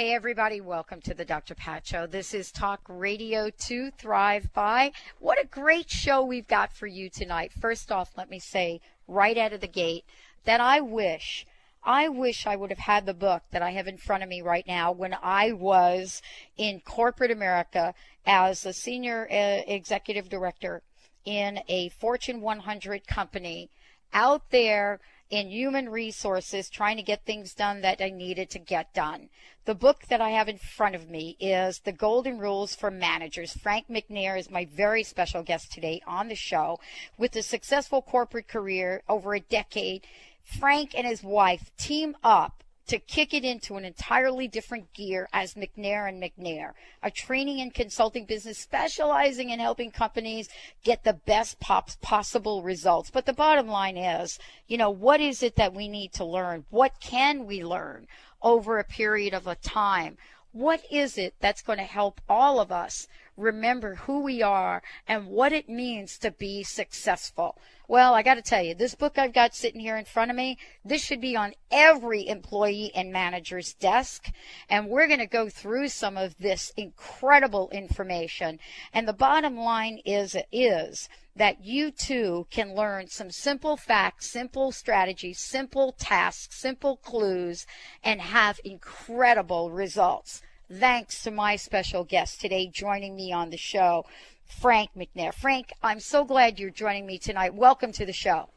Hey, everybody, welcome to the Dr. Pat Show. This is Talk Radio to Thrive By. What a great show we've got for you tonight. First off, let me say right out of the gate that I wish, I wish I would have had the book that I have in front of me right now when I was in corporate America as a senior uh, executive director in a Fortune 100 company out there in human resources trying to get things done that I needed to get done. The book that I have in front of me is The Golden Rules for Managers. Frank McNair is my very special guest today on the show with a successful corporate career over a decade. Frank and his wife team up to kick it into an entirely different gear as McNair and McNair, a training and consulting business specializing in helping companies get the best pops possible results. But the bottom line is, you know, what is it that we need to learn? What can we learn over a period of a time? What is it that's going to help all of us remember who we are and what it means to be successful? Well, I got to tell you, this book I've got sitting here in front of me, this should be on every employee and manager's desk. And we're going to go through some of this incredible information. And the bottom line is, is that you too can learn some simple facts, simple strategies, simple tasks, simple clues, and have incredible results. Thanks to my special guest today joining me on the show. Frank McNair. Frank, I'm so glad you're joining me tonight. Welcome to the show.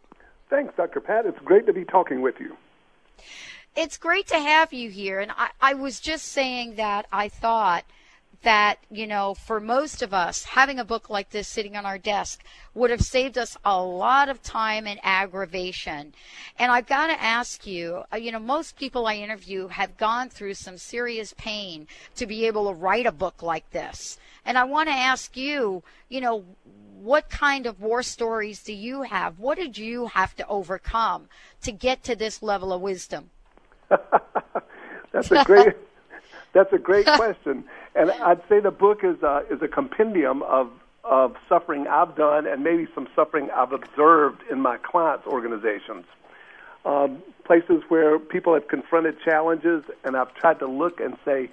Thanks, Dr. Pat. It's great to be talking with you. It's great to have you here. And I, I was just saying that I thought that, you know, for most of us, having a book like this sitting on our desk would have saved us a lot of time and aggravation. And I've got to ask you, uh, you know, most people I interview have gone through some serious pain to be able to write a book like this. And I want to ask you, you know, what kind of war stories do you have? What did you have to overcome to get to this level of wisdom? that's a great that's a great question. And I'd say the book is a, is a compendium of of suffering I've done and maybe some suffering I've observed in my clients' organizations. Um, places where people have confronted challenges, and I've tried to look and say,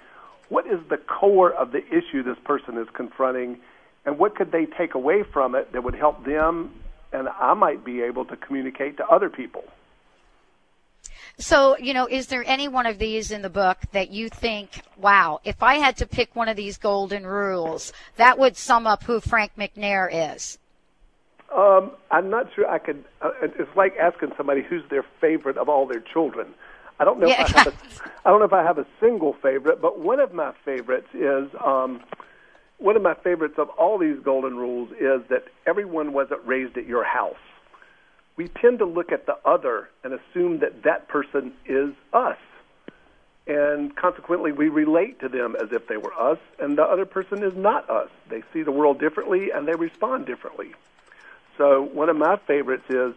what is the core of the issue this person is confronting, and what could they take away from it that would help them and I might be able to communicate to other people. So, you know, is there any one of these in the book that you think, wow, if I had to pick one of these golden rules, that would sum up who Frank McNair is? Um, I'm not sure I could. Uh, it's like asking somebody who's their favorite of all their children. I don't know yeah. if I have a, I don't know if I have a single favorite, but one of my favorites is um, one of my favorites of all these golden rules is that everyone wasn't raised at your house. We tend to look at the other and assume that that person is us. And consequently, we relate to them as if they were us, and the other person is not us. They see the world differently and they respond differently. So, one of my favorites is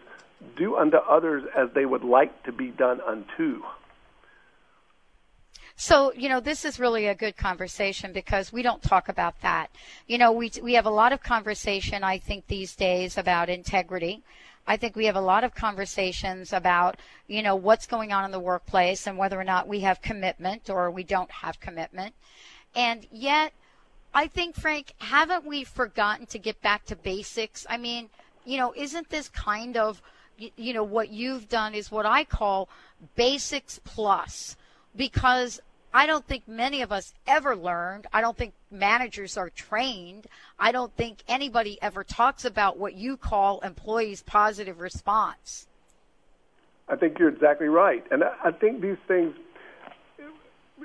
do unto others as they would like to be done unto. So, you know, this is really a good conversation because we don't talk about that. You know, we, we have a lot of conversation, I think, these days about integrity. I think we have a lot of conversations about, you know, what's going on in the workplace and whether or not we have commitment or we don't have commitment. And yet, I think, Frank, haven't we forgotten to get back to basics? I mean, you know, isn't this kind of you know, what you've done is what I call basics plus because I don't think many of us ever learned. I don't think managers are trained. I don't think anybody ever talks about what you call employees' positive response. I think you're exactly right. And I think these things,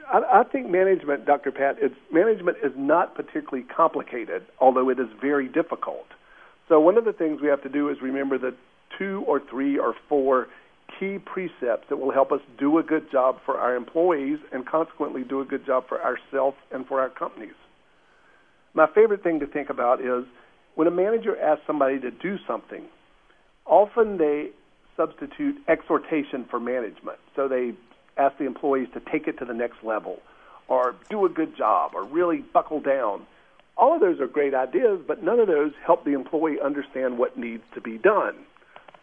I, I think management, Dr. Pat, it's, management is not particularly complicated, although it is very difficult. So one of the things we have to do is remember that two or three or four key precepts that will help us do a good job for our employees and consequently do a good job for ourselves and for our companies. My favorite thing to think about is when a manager asks somebody to do something, often they substitute exhortation for management. So they ask the employees to take it to the next level or do a good job or really buckle down. All of those are great ideas, but none of those help the employee understand what needs to be done.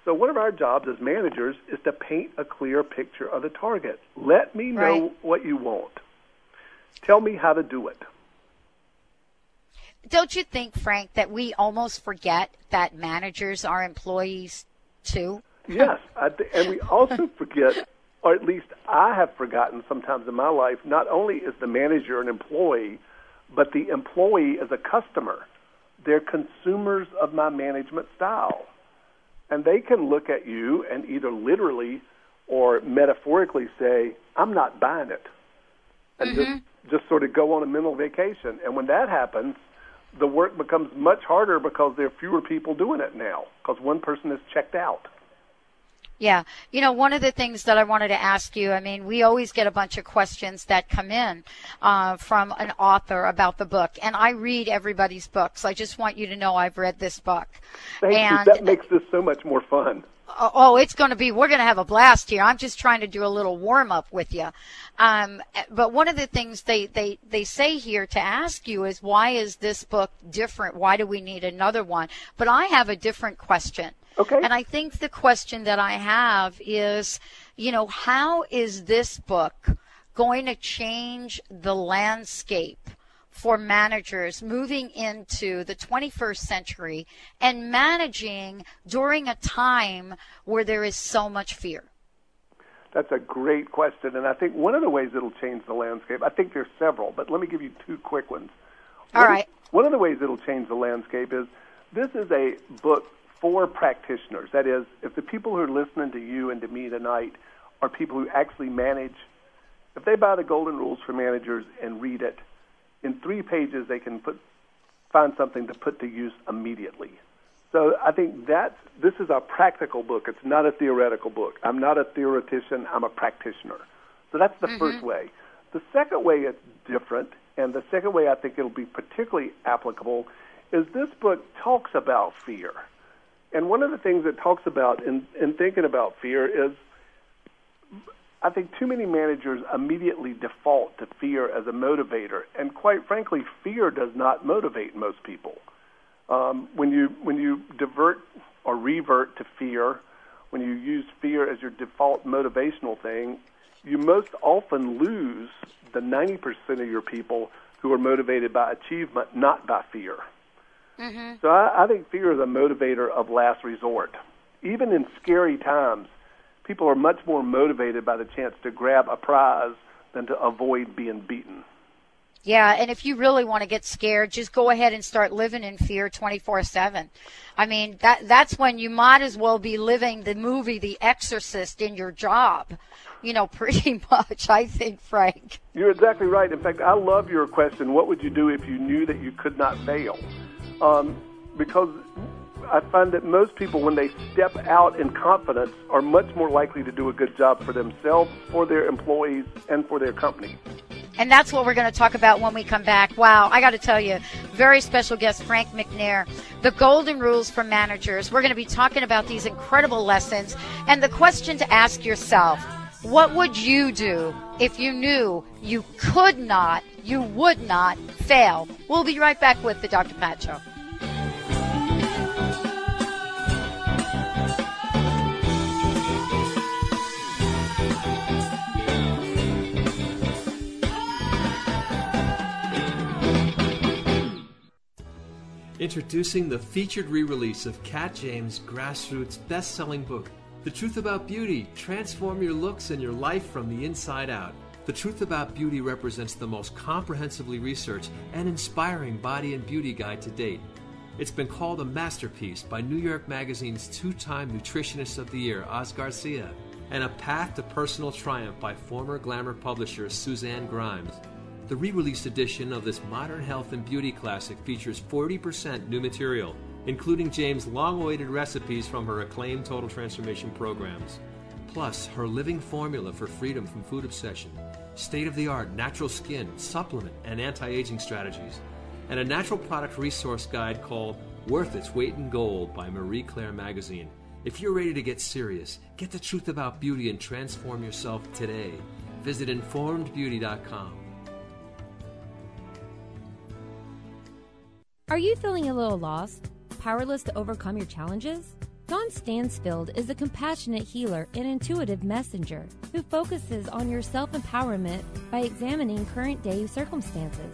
So one of our jobs as managers is to paint a clear picture of the target. Let me know right. what you want. Tell me how to do it. Don't you think, Frank, that we almost forget that managers are employees too? yes, th- and we also forget, or at least I have forgotten sometimes in my life, not only is the manager an employee, but the employee is a customer. They're consumers of my management style. And they can look at you and either literally or metaphorically say, I'm not buying it. And mm-hmm. just, just sort of go on a mental vacation. And when that happens, the work becomes much harder because there are fewer people doing it now because one person is checked out. Yeah. You know, one of the things that I wanted to ask you, I mean, we always get a bunch of questions that come in uh, from an author about the book, and I read everybody's books. I just want you to know I've read this book. Thank and, you. That makes this so much more fun. Oh, oh, it's going to be, we're going to have a blast here. I'm just trying to do a little warm up with you. Um, but one of the things they, they, they say here to ask you is why is this book different? Why do we need another one? But I have a different question. Okay. And I think the question that I have is, you know, how is this book going to change the landscape for managers moving into the 21st century and managing during a time where there is so much fear? That's a great question. And I think one of the ways it'll change the landscape, I think there's several, but let me give you two quick ones. All one, right. One of the ways it'll change the landscape is this is a book for practitioners. That is, if the people who are listening to you and to me tonight are people who actually manage, if they buy the Golden Rules for Managers and read it, in three pages they can put find something to put to use immediately. So I think that this is a practical book. It's not a theoretical book. I'm not a theoretician. I'm a practitioner. So that's the mm-hmm. first way. The second way it's different, and the second way I think it'll be particularly applicable, is this book talks about fear. And one of the things it talks about in, in thinking about fear is I think too many managers immediately default to fear as a motivator, and quite frankly, fear does not motivate most people. Um, when you when you divert or revert to fear, when you use fear as your default motivational thing, you most often lose the 90% of your people who are motivated by achievement, not by fear. Mm-hmm. So I, I think fear is a motivator of last resort. Even in scary times, people are much more motivated by the chance to grab a prize than to avoid being beaten. Yeah, and if you really want to get scared, just go ahead and start living in fear 24/7. I mean, that that's when you might as well be living the movie The Exorcist in your job. You know, pretty much, I think, Frank. You're exactly right. In fact, I love your question. What would you do if you knew that you could not fail? Um, because I find that most people, when they step out in confidence, are much more likely to do a good job for themselves, for their employees, and for their company. And that's what we're going to talk about when we come back. Wow, I got to tell you, very special guest, Frank McNair, the golden rules for managers. We're going to be talking about these incredible lessons and the question to ask yourself what would you do if you knew you could not, you would not fail? We'll be right back with the Dr. Pat Show. Introducing the featured re release of Cat James' grassroots best selling book, The Truth About Beauty Transform Your Looks and Your Life from the Inside Out. The Truth About Beauty represents the most comprehensively researched and inspiring body and beauty guide to date. It's been called a masterpiece by New York Magazine's two time Nutritionist of the Year, Oz Garcia, and a path to personal triumph by former glamour publisher Suzanne Grimes. The re released edition of this modern health and beauty classic features 40% new material, including James' long awaited recipes from her acclaimed Total Transformation programs. Plus, her living formula for freedom from food obsession, state of the art natural skin, supplement, and anti aging strategies, and a natural product resource guide called Worth Its Weight in Gold by Marie Claire Magazine. If you're ready to get serious, get the truth about beauty and transform yourself today. Visit informedbeauty.com. Are you feeling a little lost? Powerless to overcome your challenges? Dawn Stansfield is a compassionate healer and intuitive messenger who focuses on your self empowerment by examining current day circumstances,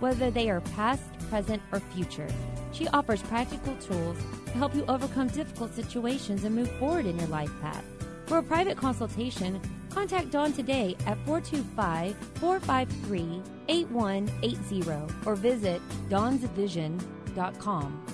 whether they are past, present, or future. She offers practical tools to help you overcome difficult situations and move forward in your life path. For a private consultation, contact Dawn today at 425 453 8180 or visit dawnsvision.com.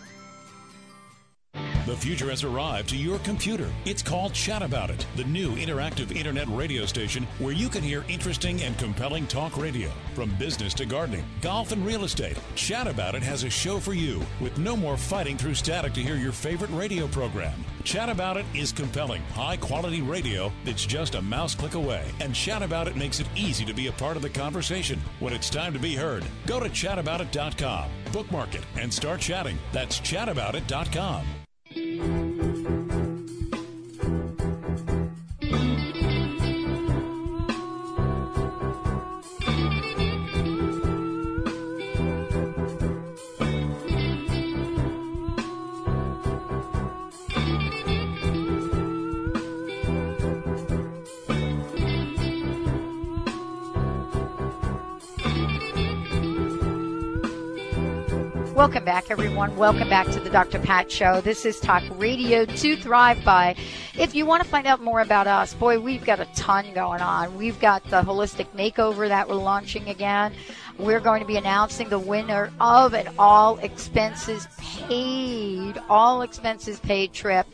The future has arrived to your computer. It's called Chat About It, the new interactive internet radio station where you can hear interesting and compelling talk radio. From business to gardening, golf, and real estate, Chat About It has a show for you with no more fighting through static to hear your favorite radio program. Chat About It is compelling, high quality radio that's just a mouse click away. And Chat About It makes it easy to be a part of the conversation. When it's time to be heard, go to chataboutit.com, bookmark it, and start chatting. That's chataboutit.com. Welcome back, everyone. Welcome back to the Dr. Pat Show. This is Talk Radio to Thrive By. If you want to find out more about us, boy, we've got a ton going on. We've got the holistic makeover that we're launching again. We're going to be announcing the winner of an all expenses paid, all expenses paid trip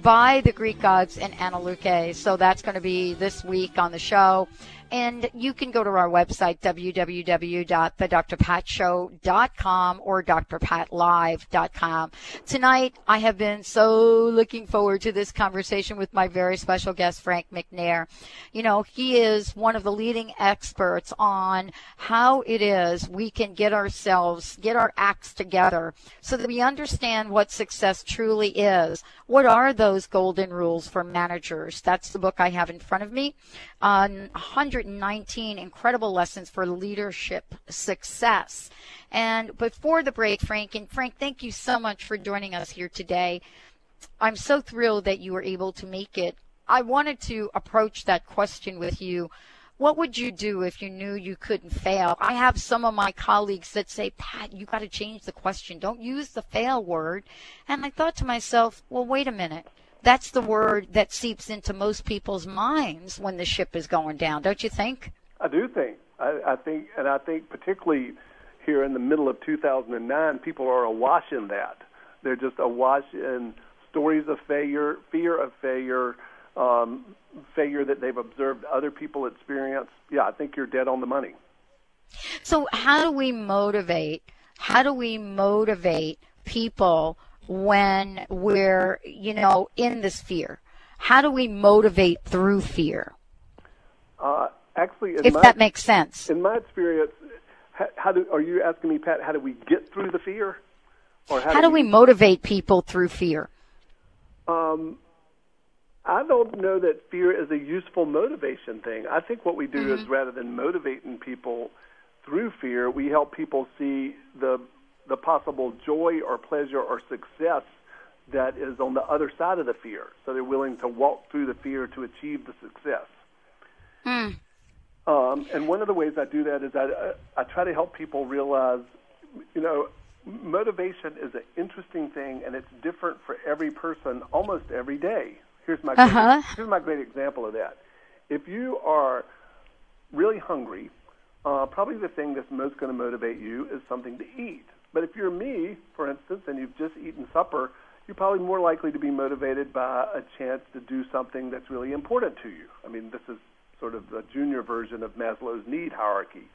by the Greek gods in Analuke. So that's going to be this week on the show. And you can go to our website, www.thedrpatshow.com or drpatlive.com. Tonight, I have been so looking forward to this conversation with my very special guest, Frank McNair. You know, he is one of the leading experts on how it is we can get ourselves, get our acts together so that we understand what success truly is. What are those golden rules for managers? That's the book I have in front of me on 119 incredible lessons for leadership success. And before the break, Frank, and Frank, thank you so much for joining us here today. I'm so thrilled that you were able to make it. I wanted to approach that question with you. What would you do if you knew you couldn't fail? I have some of my colleagues that say, Pat, you got to change the question. Don't use the fail word. And I thought to myself, well, wait a minute that's the word that seeps into most people's minds when the ship is going down, don't you think? I do think. I, I think, and I think particularly here in the middle of 2009, people are awash in that. They're just awash in stories of failure, fear of failure, um, failure that they've observed other people experience. Yeah, I think you're dead on the money. So, how do we motivate? How do we motivate people when we're, you know, in this fear? How do we motivate through fear? Uh, actually, if my, that makes sense. In my experience, how, how, do are you asking me, Pat? How do we get through the fear, or how, how do, we, we, motivate people through fear? Um, I don't know that fear is a useful motivation thing. I think what we do mm-hmm. is rather than motivating people through fear, we help people see the the possible joy or pleasure or success that is on the other side of the fear. So they're willing to walk through the fear to achieve the success. Mm. Um, and one of the ways I do that is I, I try to help people realize, you know, motivation is an interesting thing and it's different for every person almost every day. Here's my uh-huh. great, here's my great example of that. If you are really hungry, uh, probably the thing that's most going to motivate you is something to eat. But if you're me, for instance, and you've just eaten supper, you're probably more likely to be motivated by a chance to do something that's really important to you. I mean, this is sort of the junior version of Maslow's need hierarchy.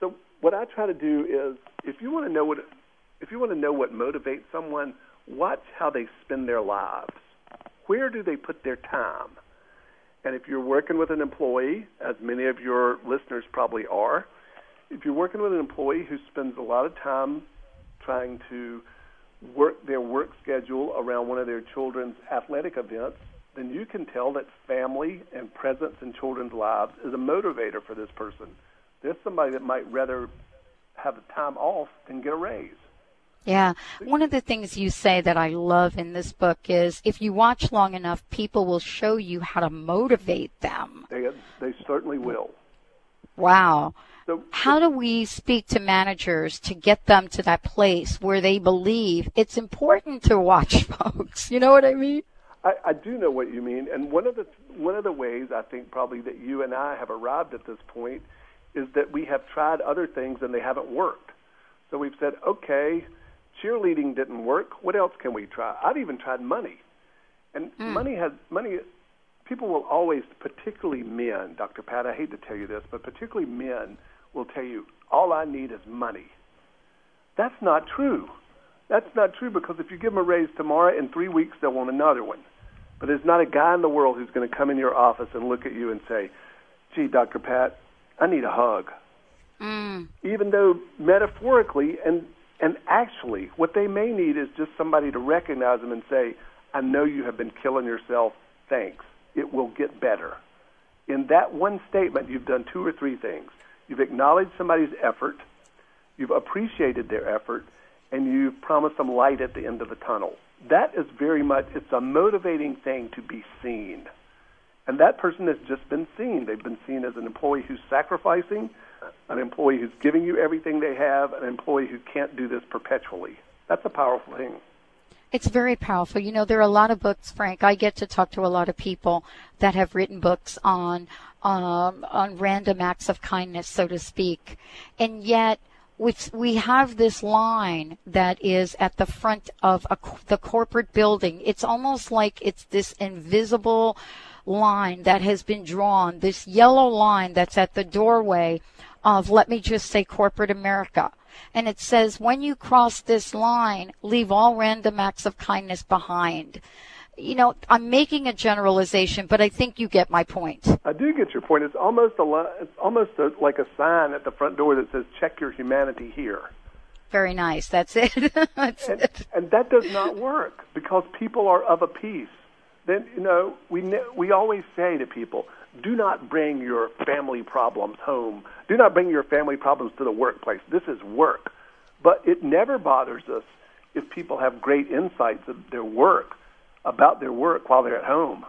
So what I try to do is, if you want to know what, if you want to know what motivates someone, watch how they spend their lives. Where do they put their time? And if you're working with an employee, as many of your listeners probably are, if you're working with an employee who spends a lot of time trying to work their work schedule around one of their children's athletic events, then you can tell that family and presence in children's lives is a motivator for this person. There's somebody that might rather have the time off than get a raise. Yeah. One of the things you say that I love in this book is if you watch long enough, people will show you how to motivate them. They, they certainly will. Wow. So, how do we speak to managers to get them to that place where they believe it's important to watch folks? You know what I mean? I, I do know what you mean, and one of the one of the ways I think probably that you and I have arrived at this point is that we have tried other things and they haven't worked. So we've said, okay, cheerleading didn't work. What else can we try? I've even tried money, and mm. money has money. People will always, particularly men, Dr. Pat. I hate to tell you this, but particularly men will tell you, all I need is money. That's not true. That's not true because if you give them a raise tomorrow, in three weeks they'll want another one. But there's not a guy in the world who's going to come in your office and look at you and say, "Gee, Dr. Pat, I need a hug." Mm. Even though metaphorically and and actually, what they may need is just somebody to recognize them and say, I know you have been killing yourself. Thanks. It will get better. In that one statement, you've done two or three things. You've acknowledged somebody's effort, you've appreciated their effort, and you've promised them light at the end of the tunnel. That is very much, it's a motivating thing to be seen. And that person has just been seen. They've been seen as an employee who's sacrificing, an employee who's giving you everything they have, an employee who can't do this perpetually. That's a powerful thing. It's very powerful. You know, there are a lot of books, Frank. I get to talk to a lot of people that have written books on um, on random acts of kindness, so to speak, and yet we we have this line that is at the front of a, the corporate building. It's almost like it's this invisible line that has been drawn, this yellow line that's at the doorway of, let me just say, corporate America. And it says, when you cross this line, leave all random acts of kindness behind. You know, I'm making a generalization, but I think you get my point. I do get your point. It's almost a, it's almost a, like a sign at the front door that says, check your humanity here. Very nice. That's it. That's and, it. and that does not work because people are of a piece then you know we we always say to people, do not bring your family problems home. Do not bring your family problems to the workplace. This is work. But it never bothers us if people have great insights of their work about their work while they're at home.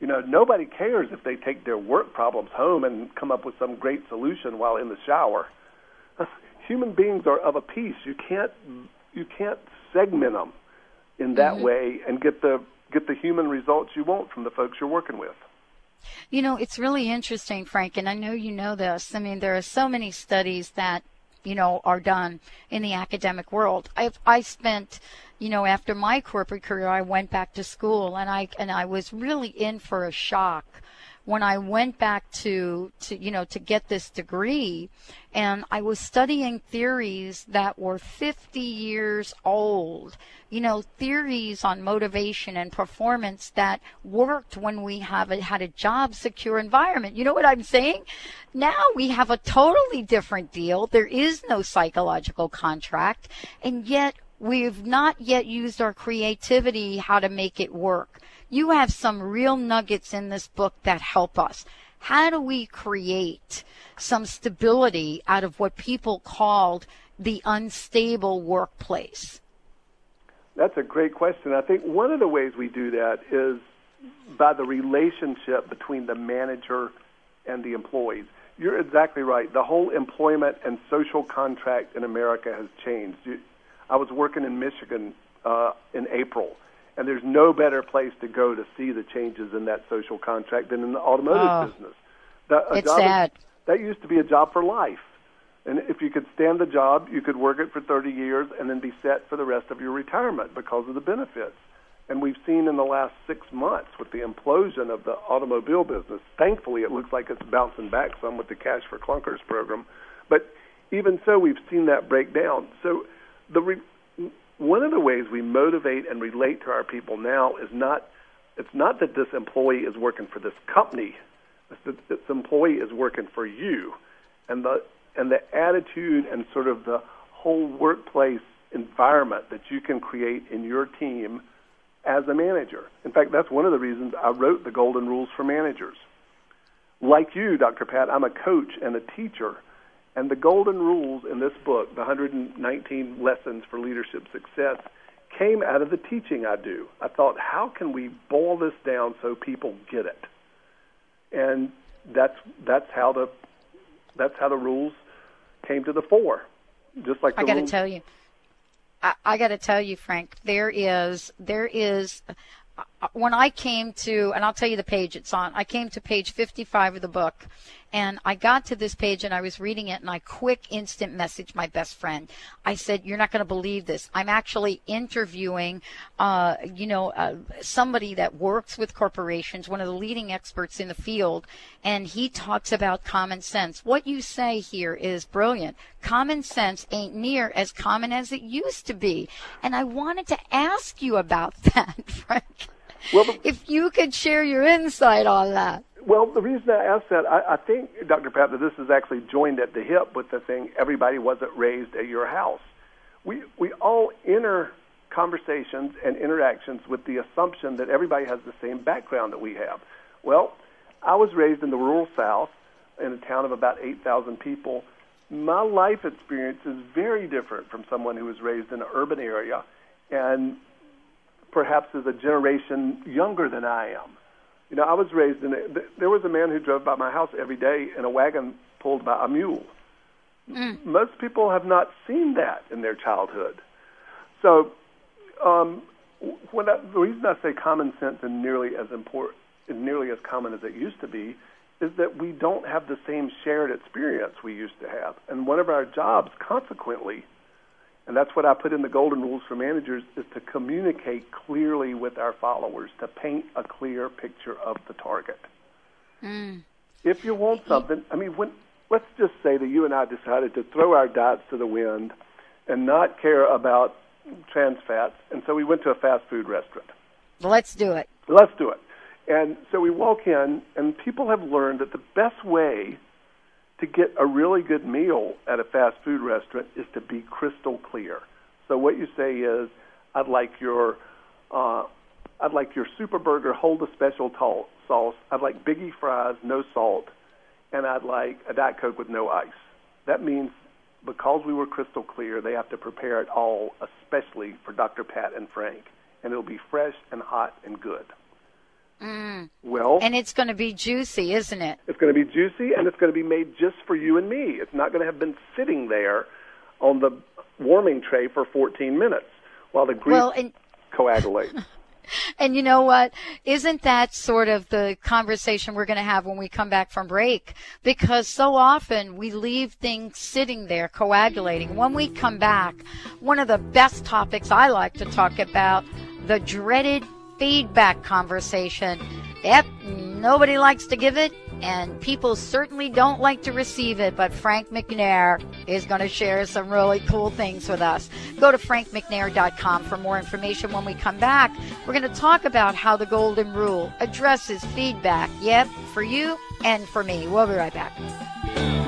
You know, nobody cares if they take their work problems home and come up with some great solution while in the shower. Human beings are of a piece. You can't you can't segment them in that mm-hmm. way and get the get the human results you want from the folks you're working with. You know, it's really interesting, Frank, and I know you know this. I mean, there are so many studies that you know are done in the academic world. I I spent, you know, after my corporate career, I went back to school, and I and I was really in for a shock when I went back to, to, you know, to get this degree and I was studying theories that were 50 years old, you know, theories on motivation and performance that worked when we have a, had a job secure environment. You know what I'm saying? Now we have a totally different deal. There is no psychological contract and yet we've not yet used our creativity how to make it work. You have some real nuggets in this book that help us. How do we create some stability out of what people called the unstable workplace? That's a great question. I think one of the ways we do that is by the relationship between the manager and the employees. You're exactly right. The whole employment and social contract in America has changed. I was working in Michigan uh, in April, And there's no better place to go to see the changes in that social contract than in the automotive oh, business. That, it's sad. Is, that used to be a job for life. And if you could stand the job, you could work it for 30 years and then be set for the rest of your retirement because of the benefits. And we've seen in the last six months with the implosion of the automobile business, thankfully it looks like it's bouncing back some with the Cash for Clunkers program. But even so, we've seen that break down. So the re- one of the ways we motivate and relate to our people now is not it's not that this employee is working for this company it's that this employee is working for you and the and the attitude and sort of the whole workplace environment that you can create in your team as a manager. In fact, that's one of the reasons I wrote the Golden Rules for Managers. Like you, Dr. Pat, I'm a coach and a teacher, and the golden rules in this book, the 119 lessons for leadership success, came out of the teaching I do. I thought, how can we boil this down so people get it? And that's that's how the that's how the rules came to the fore. Just like I got to tell you, I, I got to tell you, Frank, there is there is when I came to, and I'll tell you the page it's on, I came to page 55 of the book, and I got to this page and I was reading it, and I quick instant messaged my best friend. I said, "You're not going to believe this. I'm actually interviewing, uh, you know, uh, somebody that works with corporations, one of the leading experts in the field, and he talks about common sense. What you say here is brilliant. Common sense ain't near as common as it used to be, and I wanted to ask you about that, Frank." Well, the, if you could share your insight on that. Well, the reason I asked that, I, I think, Dr. Pat, that this is actually joined at the hip with the thing everybody wasn't raised at your house. We, we all enter conversations and interactions with the assumption that everybody has the same background that we have. Well, I was raised in the rural South in a town of about 8,000 people. My life experience is very different from someone who was raised in an urban area. And perhaps is a generation younger than I am. You know, I was raised in a, there was a man who drove by my house every day in a wagon pulled by a mule. Mm. Most people have not seen that in their childhood. So, um, when I, the reason I say common sense is nearly as important, nearly as common as it used to be, is that we don't have the same shared experience we used to have, and one of our jobs, consequently, and that's what I put in the golden rules for managers is to communicate clearly with our followers, to paint a clear picture of the target. Mm. If you want something, I mean, when, let's just say that you and I decided to throw our diets to the wind and not care about trans fats, and so we went to a fast food restaurant. Let's do it. Let's do it. And so we walk in, and people have learned that the best way to get a really good meal at a fast food restaurant is to be crystal clear. So what you say is, I'd like your, uh, I'd like your super burger, hold a special tall sauce. I'd like biggie fries, no salt, and I'd like a diet coke with no ice. That means because we were crystal clear, they have to prepare it all, especially for Dr. Pat and Frank, and it'll be fresh and hot and good. Mm. Well, and it's going to be juicy, isn't it? It's going to be juicy, and it's going to be made just for you and me. It's not going to have been sitting there on the warming tray for 14 minutes while the grease well, and- coagulates. And you know what? Isn't that sort of the conversation we're going to have when we come back from break? Because so often we leave things sitting there coagulating. When we come back, one of the best topics I like to talk about, the dreaded feedback conversation. Yep, nobody likes to give it, and people certainly don't like to receive it, but Frank McNair is going to share some really cool things with us. Go to frankmcnair.com for more information when we come back. We're going to talk about how the Golden Rule addresses feedback. Yep, for you and for me. We'll be right back.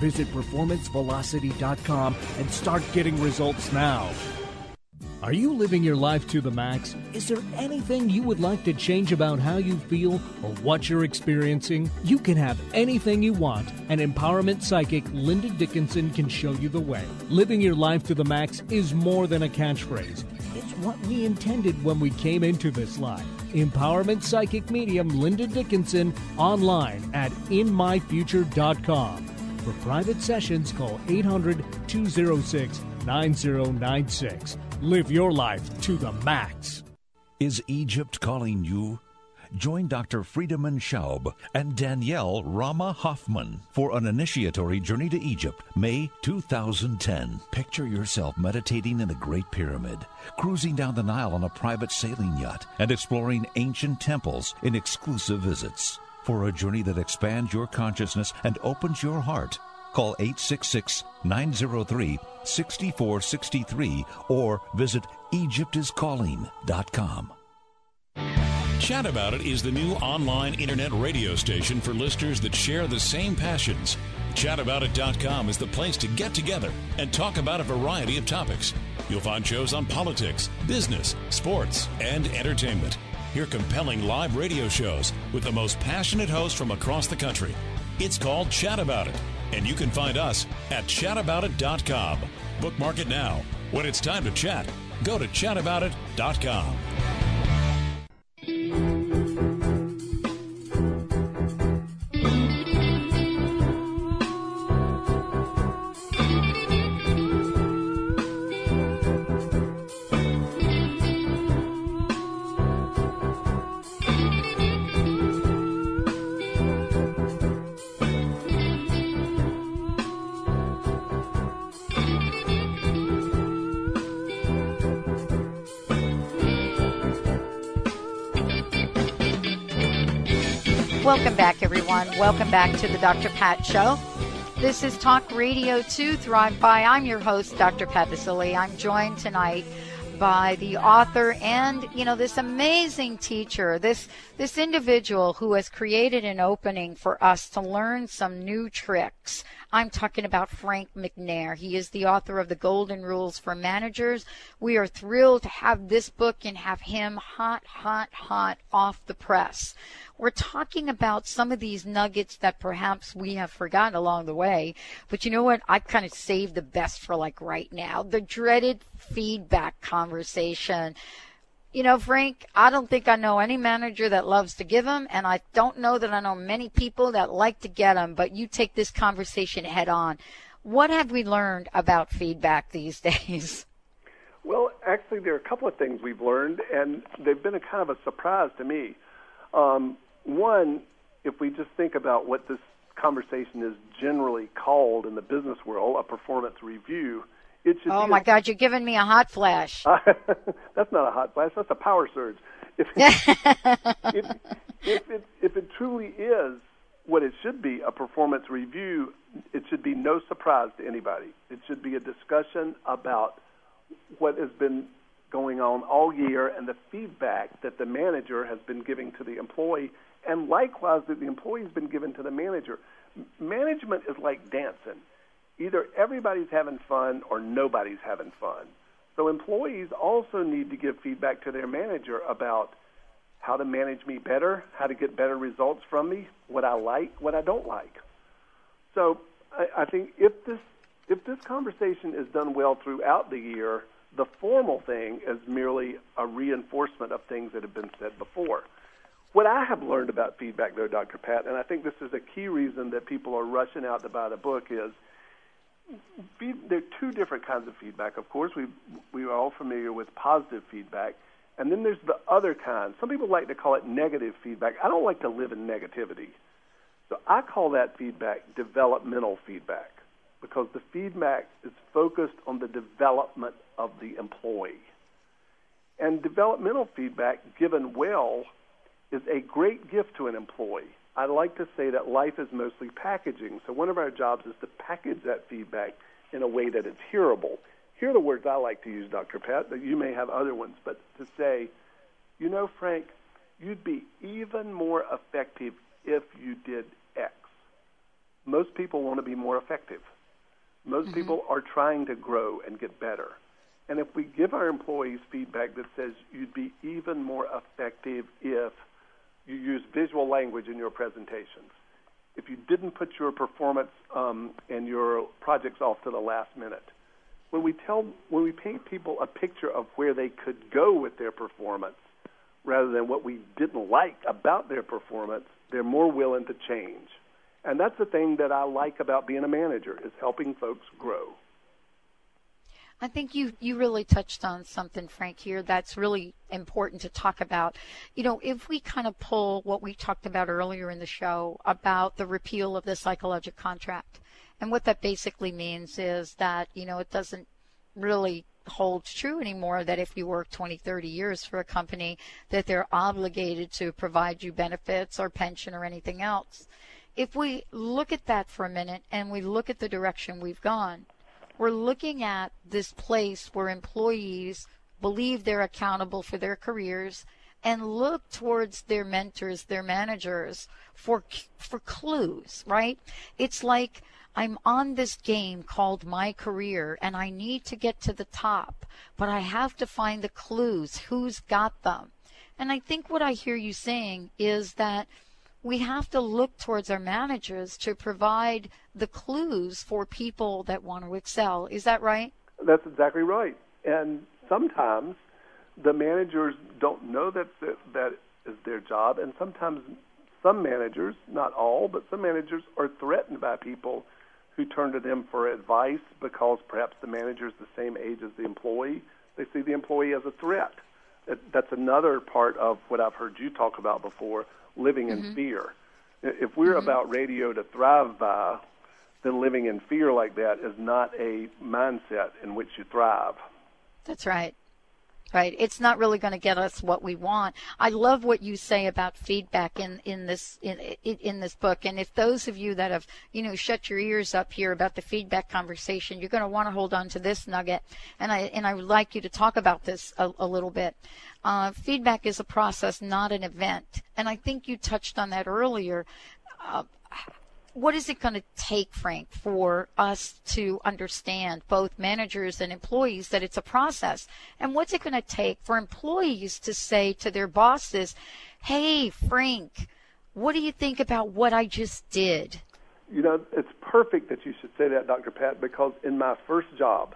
Visit performancevelocity.com and start getting results now. Are you living your life to the max? Is there anything you would like to change about how you feel or what you're experiencing? You can have anything you want, and empowerment psychic Linda Dickinson can show you the way. Living your life to the max is more than a catchphrase. It's what we intended when we came into this life. Empowerment psychic medium Linda Dickinson online at inmyfuture.com. For private sessions, call 800 206 9096. Live your life to the max. Is Egypt calling you? Join Dr. Friedemann Schaub and Danielle Rama Hoffman for an initiatory journey to Egypt, May 2010. Picture yourself meditating in the Great Pyramid, cruising down the Nile on a private sailing yacht, and exploring ancient temples in exclusive visits. For a journey that expands your consciousness and opens your heart, call 866 903 6463 or visit EgyptIsCalling.com. Chat About It is the new online internet radio station for listeners that share the same passions. Chataboutit.com is the place to get together and talk about a variety of topics. You'll find shows on politics, business, sports, and entertainment. Hear compelling live radio shows with the most passionate hosts from across the country. It's called Chat About It, and you can find us at chataboutit.com. Bookmark it now. When it's time to chat, go to chataboutit.com. Welcome back, everyone. Welcome back to the Dr. Pat Show. This is Talk Radio 2 Thrive By. I'm your host, Dr. Pat Baccili. I'm joined tonight by the author and you know this amazing teacher this this individual who has created an opening for us to learn some new tricks i'm talking about frank mcnair he is the author of the golden rules for managers we are thrilled to have this book and have him hot hot hot off the press we're talking about some of these nuggets that perhaps we have forgotten along the way. But you know what? I've kind of saved the best for like right now. The dreaded feedback conversation. You know, Frank, I don't think I know any manager that loves to give them, and I don't know that I know many people that like to get them, but you take this conversation head on. What have we learned about feedback these days? Well, actually, there are a couple of things we've learned, and they've been a kind of a surprise to me. Um, one, if we just think about what this conversation is generally called in the business world, a performance review, it should. Oh my a, God, you're giving me a hot flash. that's not a hot flash. That's a power surge. If, if, if, it, if it truly is what it should be, a performance review, it should be no surprise to anybody. It should be a discussion about what has been going on all year and the feedback that the manager has been giving to the employee and likewise that the employee's been given to the manager. Management is like dancing. Either everybody's having fun or nobody's having fun. So employees also need to give feedback to their manager about how to manage me better, how to get better results from me, what I like, what I don't like. So I, I think if this if this conversation is done well throughout the year, the formal thing is merely a reinforcement of things that have been said before. What I have learned about feedback, though, Dr. Pat, and I think this is a key reason that people are rushing out to buy the book, is there are two different kinds of feedback. Of course, we we are all familiar with positive feedback, and then there's the other kind. Some people like to call it negative feedback. I don't like to live in negativity, so I call that feedback developmental feedback. because the feedback is focused on the development of the employee. And developmental feedback, given well, is a great gift to an employee. I like to say that life is mostly packaging. So one of our jobs is to package that feedback in a way that it's hearable. Here are the words I like to use, Dr. Pat, that you may have other ones, but to say, you know, Frank, you'd be even more effective if you did X. Most people want to be more effective. Most mm-hmm. people are trying to grow and get better. And if we give our employees feedback that says you'd be even more effective if you use visual language in your presentations, if you didn't put your performance um, and your projects off to the last minute, when we tell when we paint people a picture of where they could go with their performance rather than what we didn't like about their performance, they're more willing to change. And that's the thing that I like about being a manager is helping folks grow. I think you you really touched on something, Frank, here that's really important to talk about. You know, if we kind of pull what we talked about earlier in the show about the repeal of the psychological contract, and what that basically means is that you know it doesn't really hold true anymore that if you work 20, 30 years for a company that they're obligated to provide you benefits or pension or anything else. If we look at that for a minute and we look at the direction we've gone, we're looking at this place where employees believe they're accountable for their careers and look towards their mentors, their managers for for clues, right? It's like I'm on this game called my career and I need to get to the top, but I have to find the clues, who's got them. And I think what I hear you saying is that we have to look towards our managers to provide the clues for people that want to excel. Is that right? That's exactly right. And sometimes the managers don't know that that is their job, and sometimes some managers, not all, but some managers are threatened by people who turn to them for advice because perhaps the manager is the same age as the employee. They see the employee as a threat. That's another part of what I've heard you talk about before living mm-hmm. in fear. If we're mm-hmm. about radio to thrive by, then living in fear like that is not a mindset in which you thrive. That's right. Right. It's not really going to get us what we want. I love what you say about feedback in, in this in, in this book. And if those of you that have you know shut your ears up here about the feedback conversation, you're going to want to hold on to this nugget. And I and I would like you to talk about this a, a little bit. Uh, feedback is a process, not an event. And I think you touched on that earlier. Uh, what is it going to take, Frank, for us to understand, both managers and employees, that it's a process? And what's it going to take for employees to say to their bosses, hey, Frank, what do you think about what I just did? You know, it's perfect that you should say that, Dr. Pat, because in my first job,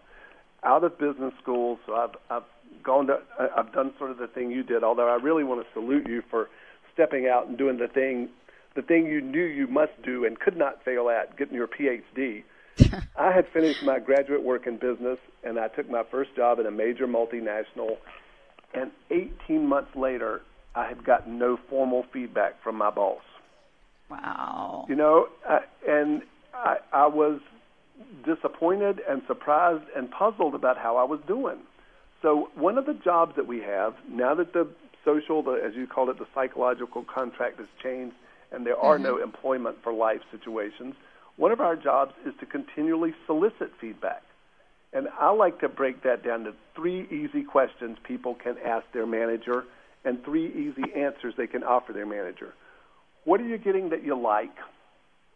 out of business school, so I've, I've gone to, I've done sort of the thing you did, although I really want to salute you for stepping out and doing the thing the thing you knew you must do and could not fail at, getting your PhD. I had finished my graduate work in business, and I took my first job in a major multinational. And 18 months later, I had gotten no formal feedback from my boss. Wow. You know, I, and I, I was disappointed and surprised and puzzled about how I was doing. So one of the jobs that we have now that the social, the, as you call it, the psychological contract has changed, and there are mm-hmm. no employment for life situations, one of our jobs is to continually solicit feedback. And I like to break that down to three easy questions people can ask their manager and three easy answers they can offer their manager. What are you getting that you like?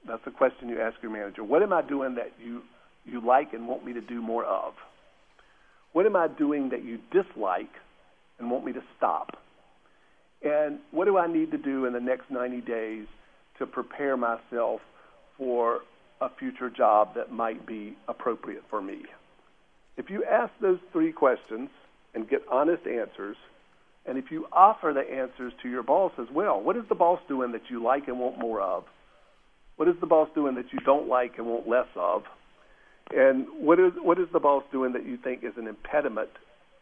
That's the question you ask your manager. What am I doing that you, you like and want me to do more of? What am I doing that you dislike and want me to stop? And what do I need to do in the next 90 days to prepare myself for a future job that might be appropriate for me? If you ask those three questions and get honest answers, and if you offer the answers to your boss as well, what is the boss doing that you like and want more of? What is the boss doing that you don't like and want less of? And what is what is the boss doing that you think is an impediment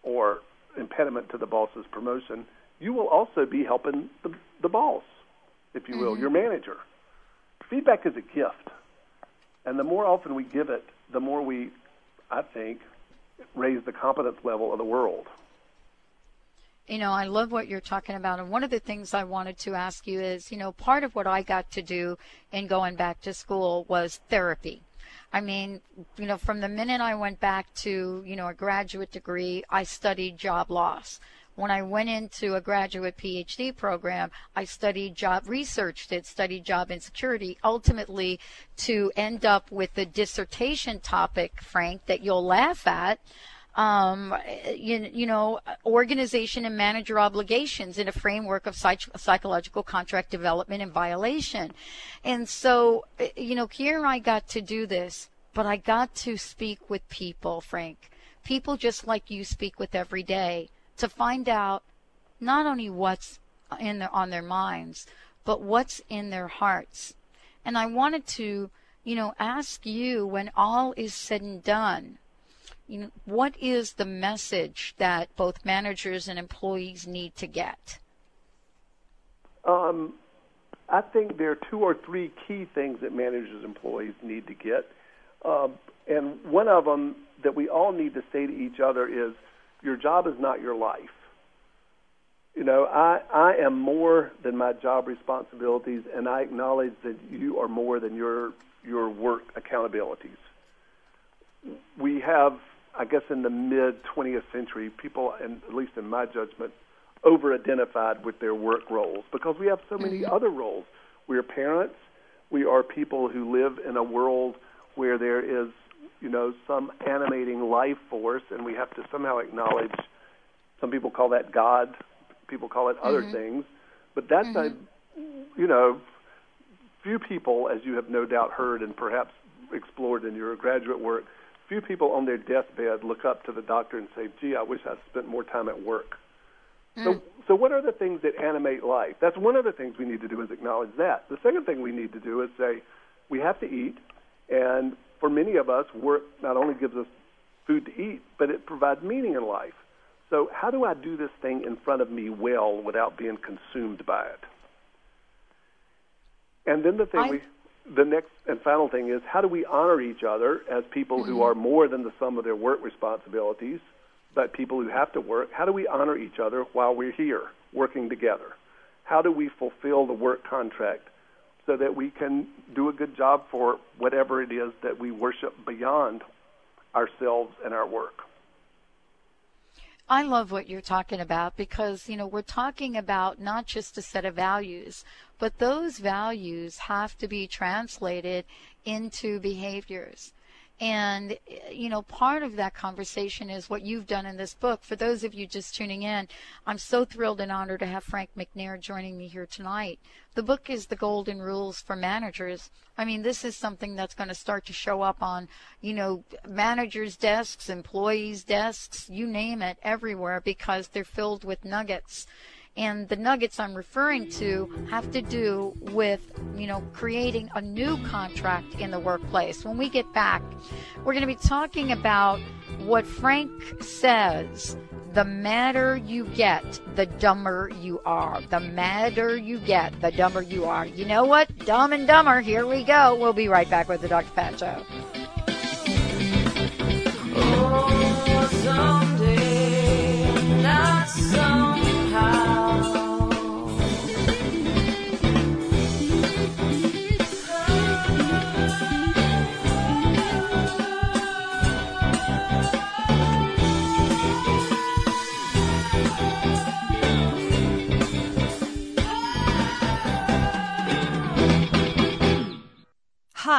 or impediment to the boss's promotion? You will also be helping the, the boss, if you will, mm-hmm. your manager. Feedback is a gift. And the more often we give it, the more we, I think, raise the competence level of the world. You know, I love what you're talking about. And one of the things I wanted to ask you is, you know, part of what I got to do in going back to school was therapy. I mean, you know, from the minute I went back to, you know, a graduate degree, I studied job loss. When I went into a graduate PhD program, I studied job, researched it, studied job insecurity, ultimately to end up with the dissertation topic, Frank, that you'll laugh at um, you, you know, organization and manager obligations in a framework of psych- psychological contract development and violation. And so, uh, you know, here I got to do this, but I got to speak with people, Frank, people just like you speak with every day to find out not only what's in their, on their minds, but what's in their hearts. And I wanted to, you know, ask you when all is said and done, you know, what is the message that both managers and employees need to get? Um, I think there are two or three key things that managers and employees need to get. Um, and one of them that we all need to say to each other is your job is not your life. You know, I, I am more than my job responsibilities, and I acknowledge that you are more than your your work accountabilities. We have I guess in the mid 20th century, people, and at least in my judgment, over identified with their work roles because we have so many mm-hmm. other roles. We are parents. We are people who live in a world where there is, you know, some animating life force, and we have to somehow acknowledge. Some people call that God. People call it other mm-hmm. things, but that's mm-hmm. a, you know, few people, as you have no doubt heard and perhaps explored in your graduate work, few people on their deathbed look up to the doctor and say, "Gee, I wish I'd spent more time at work." Mm. So, so what are the things that animate life? That's one of the things we need to do is acknowledge that. The second thing we need to do is say we have to eat, and for many of us, work not only gives us food to eat, but it provides meaning in life. So, how do I do this thing in front of me well without being consumed by it? And then the thing I... we the next and final thing is how do we honor each other as people mm-hmm. who are more than the sum of their work responsibilities, but people who have to work? How do we honor each other while we're here working together? How do we fulfill the work contract so that we can do a good job for whatever it is that we worship beyond ourselves and our work? I love what you're talking about because, you know, we're talking about not just a set of values, but those values have to be translated into behaviors. And, you know, part of that conversation is what you've done in this book. For those of you just tuning in, I'm so thrilled and honored to have Frank McNair joining me here tonight. The book is The Golden Rules for Managers. I mean, this is something that's going to start to show up on, you know, managers' desks, employees' desks, you name it, everywhere because they're filled with nuggets. And the nuggets I'm referring to have to do with, you know, creating a new contract in the workplace. When we get back, we're going to be talking about what Frank says the madder you get, the dumber you are. The madder you get, the dumber you are. You know what? Dumb and dumber. Here we go. We'll be right back with the Dr. Pat Show.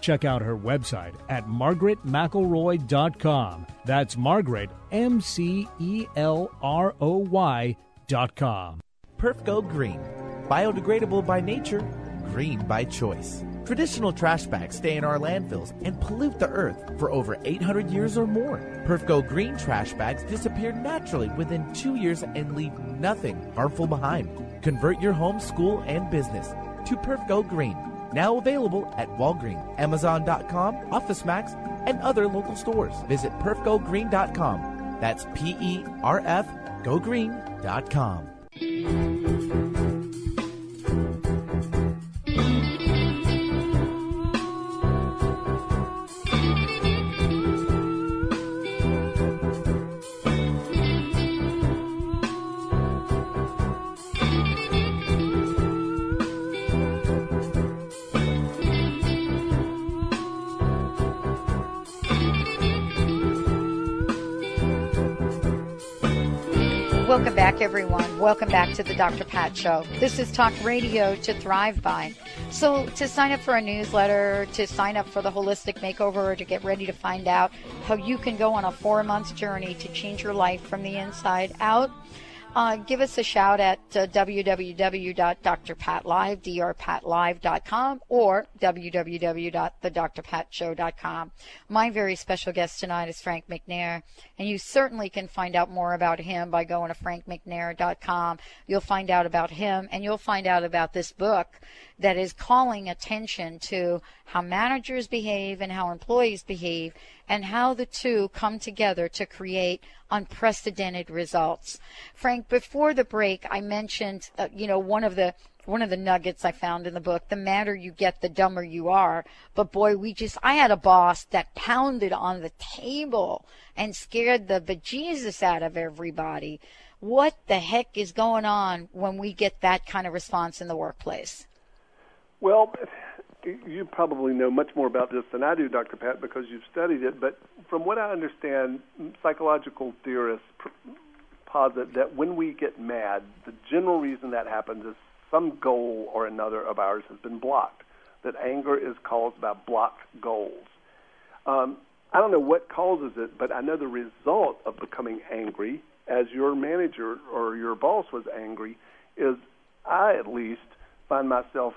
Check out her website at margaretmcelroy.com. That's Margaret, M C E L R O Y.com. Perfgo Green. Biodegradable by nature, green by choice. Traditional trash bags stay in our landfills and pollute the earth for over 800 years or more. Perfgo green trash bags disappear naturally within two years and leave nothing harmful behind. Convert your home, school, and business to Perfgo Green. Now available at Walgreens, Amazon.com, OfficeMax, and other local stores. Visit perfgogreen.com. That's P E R F gogreen.com. Welcome back, everyone. Welcome back to the Dr. Pat Show. This is Talk Radio to Thrive By. So, to sign up for a newsletter, to sign up for the Holistic Makeover, or to get ready to find out how you can go on a four month journey to change your life from the inside out, uh, give us a shout at uh, or www.thedrpatshow.com. My very special guest tonight is Frank McNair, and you certainly can find out more about him by going to frankmcnair.com. You'll find out about him, and you'll find out about this book that is calling attention to how managers behave and how employees behave and how the two come together to create unprecedented results. Frank, before the break, I mentioned, uh, you know, one of the one of the nuggets I found in the book, the madder you get, the dumber you are. But boy, we just, I had a boss that pounded on the table and scared the bejesus out of everybody. What the heck is going on when we get that kind of response in the workplace? Well, you probably know much more about this than I do, Dr. Pat, because you've studied it. But from what I understand, psychological theorists posit that when we get mad, the general reason that happens is some goal or another of ours has been blocked. That anger is caused by blocked goals. Um, I don't know what causes it, but I know the result of becoming angry, as your manager or your boss was angry, is I at least find myself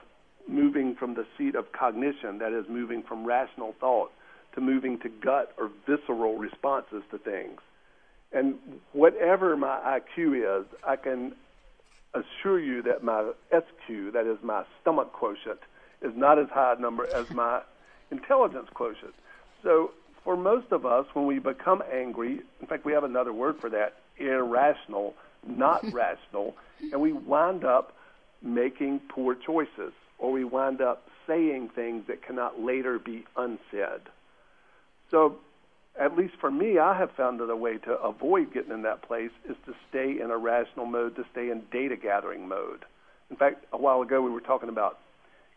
moving from the seat of cognition, that is, moving from rational thought, to moving to gut or visceral responses to things. And whatever my IQ is, I can assure you that my SQ, that is my stomach quotient, is not as high a number as my intelligence quotient. So for most of us, when we become angry, in fact, we have another word for that, irrational, not rational, and we wind up making poor choices or we wind up saying things that cannot later be unsaid. So, at least for me, I have found that a way to avoid getting in that place is to stay in a rational mode, to stay in data gathering mode. In fact, a while ago we were talking about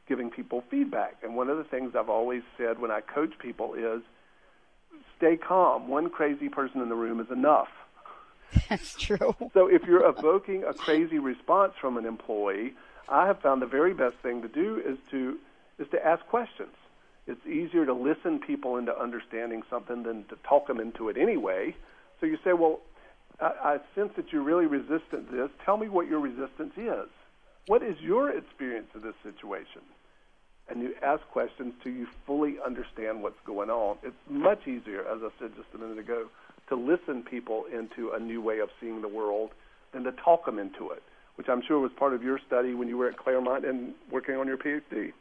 giving people feedback, and one of the things I've always said when I coach people is stay calm. One crazy person in the room is enough. That's true. So if you're evoking a crazy response from an employee, I have found the very best thing to do is to is to ask questions. It's easier to listen people into understanding something than to talk them into it anyway. So you say, well, I, I sense that you're really resistant to this. Tell me what your resistance is. What is your experience of this situation? And you ask questions till you fully understand what's going on. It's much easier, as I said just a minute ago, to listen people into a new way of seeing the world than to talk them into it which I'm sure was part of your study when you were at Claremont and working on your PhD.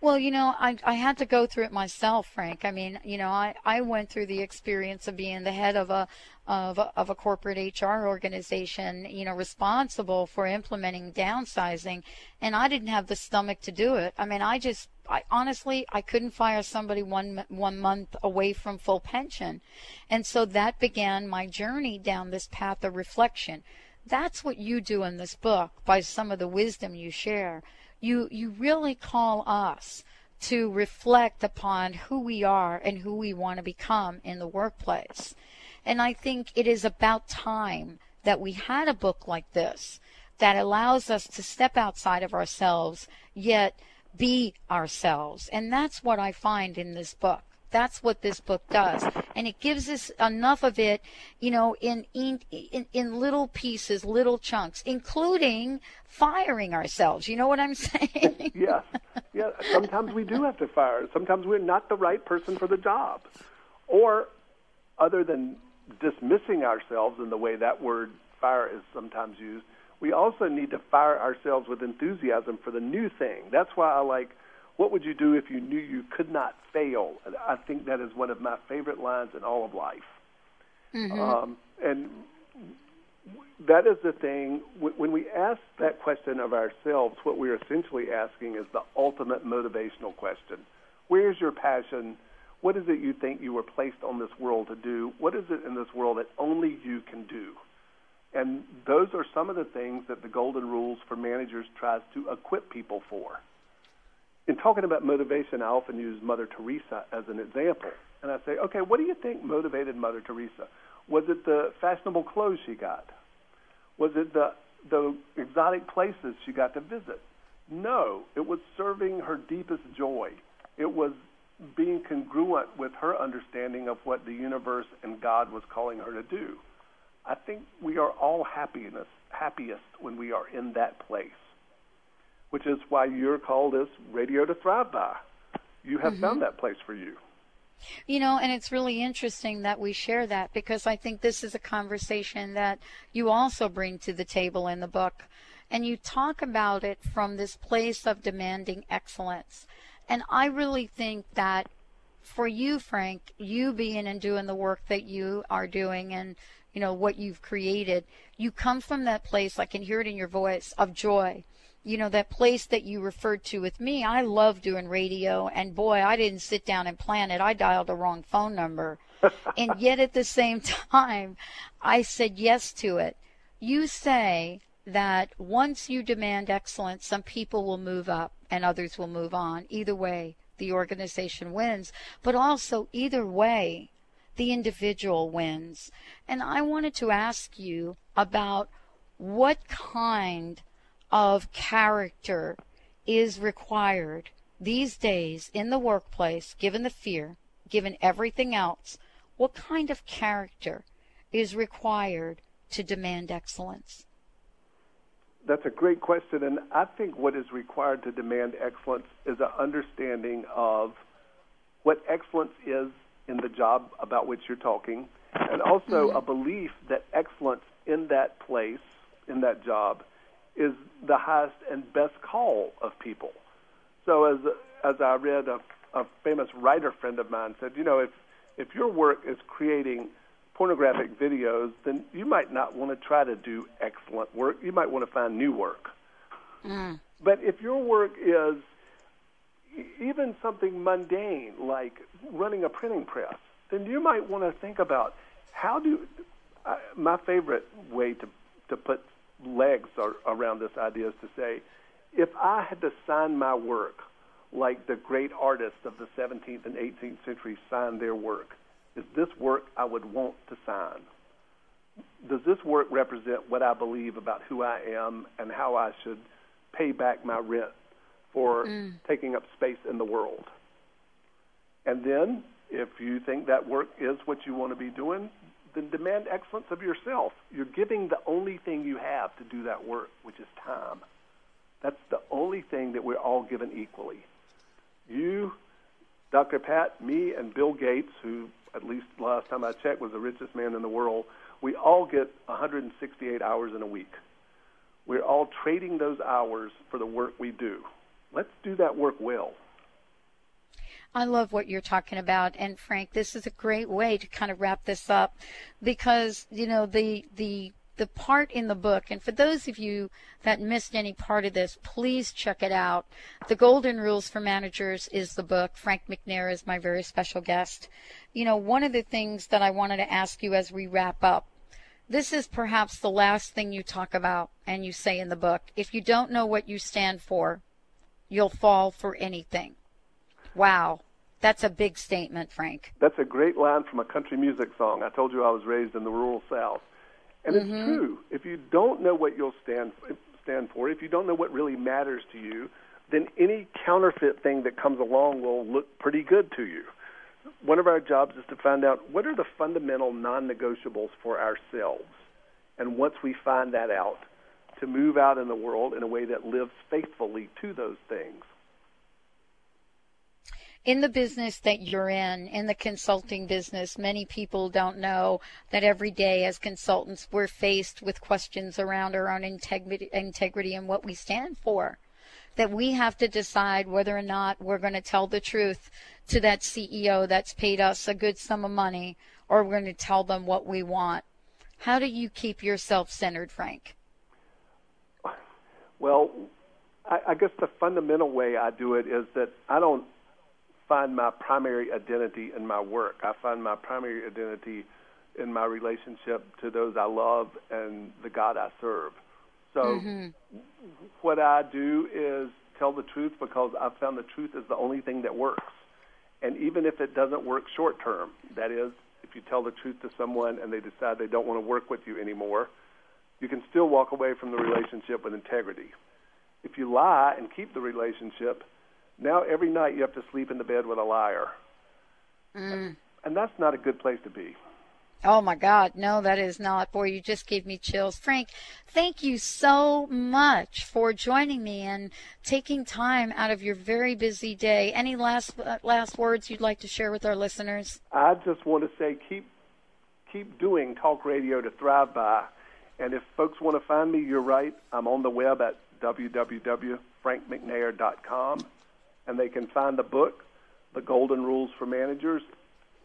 Well, you know, I I had to go through it myself, Frank. I mean, you know, I I went through the experience of being the head of a of a, of a corporate HR organization, you know, responsible for implementing downsizing, and I didn't have the stomach to do it. I mean, I just I honestly I couldn't fire somebody one one month away from full pension, and so that began my journey down this path of reflection. That's what you do in this book by some of the wisdom you share you you really call us to reflect upon who we are and who we want to become in the workplace. And I think it is about time that we had a book like this that allows us to step outside of ourselves yet be ourselves. And that's what I find in this book. That's what this book does, and it gives us enough of it, you know, in in in little pieces, little chunks, including firing ourselves. You know what I'm saying? yeah, yeah. Sometimes we do have to fire. Sometimes we're not the right person for the job, or other than dismissing ourselves in the way that word fire is sometimes used, we also need to fire ourselves with enthusiasm for the new thing. That's why I like what would you do if you knew you could not fail? I think that is one of my favorite lines in all of life. Mm-hmm. Um, and that is the thing. When we ask that question of ourselves, what we're essentially asking is the ultimate motivational question Where's your passion? What is it you think you were placed on this world to do? What is it in this world that only you can do? And those are some of the things that the Golden Rules for Managers tries to equip people for in talking about motivation, I often use Mother Teresa as an example. And I say, okay, what do you think motivated Mother Teresa? Was it the fashionable clothes she got? Was it the the exotic places she got to visit? No, it was serving her deepest joy. It was being congruent with her understanding of what the universe and God was calling her to do. I think we are all happiness, happiest when we are in that place which is why you're called this Radio to Thrive By. You have mm-hmm. found that place for you. You know, and it's really interesting that we share that because I think this is a conversation that you also bring to the table in the book. And you talk about it from this place of demanding excellence. And I really think that for you, Frank, you being and doing the work that you are doing and, you know, what you've created, you come from that place, I can hear it in your voice, of joy you know, that place that you referred to with me, I love doing radio, and boy, I didn't sit down and plan it. I dialed the wrong phone number. and yet at the same time, I said yes to it. You say that once you demand excellence, some people will move up and others will move on. Either way, the organization wins. But also, either way, the individual wins. And I wanted to ask you about what kind of character is required these days in the workplace, given the fear, given everything else, what kind of character is required to demand excellence? That's a great question, and I think what is required to demand excellence is an understanding of what excellence is in the job about which you're talking, and also mm-hmm. a belief that excellence in that place, in that job, is the highest and best call of people. So as as I read a, a famous writer friend of mine said, you know, if if your work is creating pornographic videos, then you might not want to try to do excellent work. You might want to find new work. Mm. But if your work is even something mundane like running a printing press, then you might want to think about how do. Uh, my favorite way to to put legs are, around this idea is to say, if I had to sign my work like the great artists of the 17th and 18th century signed their work, is this work I would want to sign? Does this work represent what I believe about who I am and how I should pay back my rent for mm. taking up space in the world? And then, if you think that work is what you want to be doing, then demand excellence of yourself. You're giving the only thing you have to do that work, which is time. That's the only thing that we're all given equally. You, Dr. Pat, me, and Bill Gates, who at least last time I checked was the richest man in the world, we all get 168 hours in a week. We're all trading those hours for the work we do. let's do that work well. I love what you're talking about, and Frank, this is a great way to kind of wrap this up, because you know the the the part in the book, and for those of you that missed any part of this, please check it out. The Golden Rules for Managers is the book. Frank McNair is my very special guest. You know, one of the things that I wanted to ask you as we wrap up this is perhaps the last thing you talk about and you say in the book. If you don't know what you stand for, you'll fall for anything. Wow. That's a big statement, Frank. That's a great line from a country music song. I told you I was raised in the rural South. And mm-hmm. it's true. If you don't know what you'll stand stand for, if you don't know what really matters to you, then any counterfeit thing that comes along will look pretty good to you. One of our jobs is to find out what are the fundamental non-negotiables for ourselves. And once we find that out, to move out in the world in a way that lives faithfully to those things in the business that you're in, in the consulting business, many people don't know that every day as consultants, we're faced with questions around our own integrity, integrity and what we stand for. That we have to decide whether or not we're going to tell the truth to that CEO that's paid us a good sum of money or we're going to tell them what we want. How do you keep yourself centered, Frank? Well, I, I guess the fundamental way I do it is that I don't find my primary identity in my work. I find my primary identity in my relationship to those I love and the God I serve. So, mm-hmm. what I do is tell the truth because I've found the truth is the only thing that works. And even if it doesn't work short term, that is, if you tell the truth to someone and they decide they don't want to work with you anymore, you can still walk away from the relationship with integrity. If you lie and keep the relationship, now every night you have to sleep in the bed with a liar. Mm. And that's not a good place to be. Oh my God, no, that is not. Boy, you just gave me chills. Frank, thank you so much for joining me and taking time out of your very busy day. Any last uh, last words you'd like to share with our listeners? I just want to say keep keep doing talk radio to thrive by. And if folks want to find me, you're right. I'm on the web at www.frankmcnair.com and they can find the book, The Golden Rules for Managers,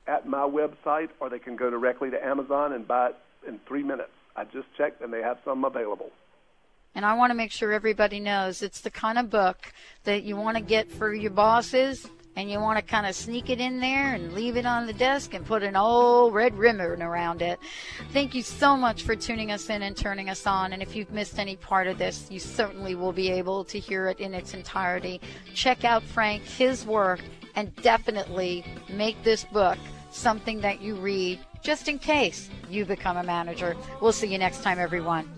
at my website, or they can go directly to Amazon and buy it in three minutes. I just checked, and they have some available. And I want to make sure everybody knows it's the kind of book that you want to get for your bosses and you want to kind of sneak it in there and leave it on the desk and put an old red ribbon around it. Thank you so much for tuning us in and turning us on. And if you've missed any part of this, you certainly will be able to hear it in its entirety. Check out Frank, his work, and definitely make this book something that you read just in case you become a manager. We'll see you next time, everyone.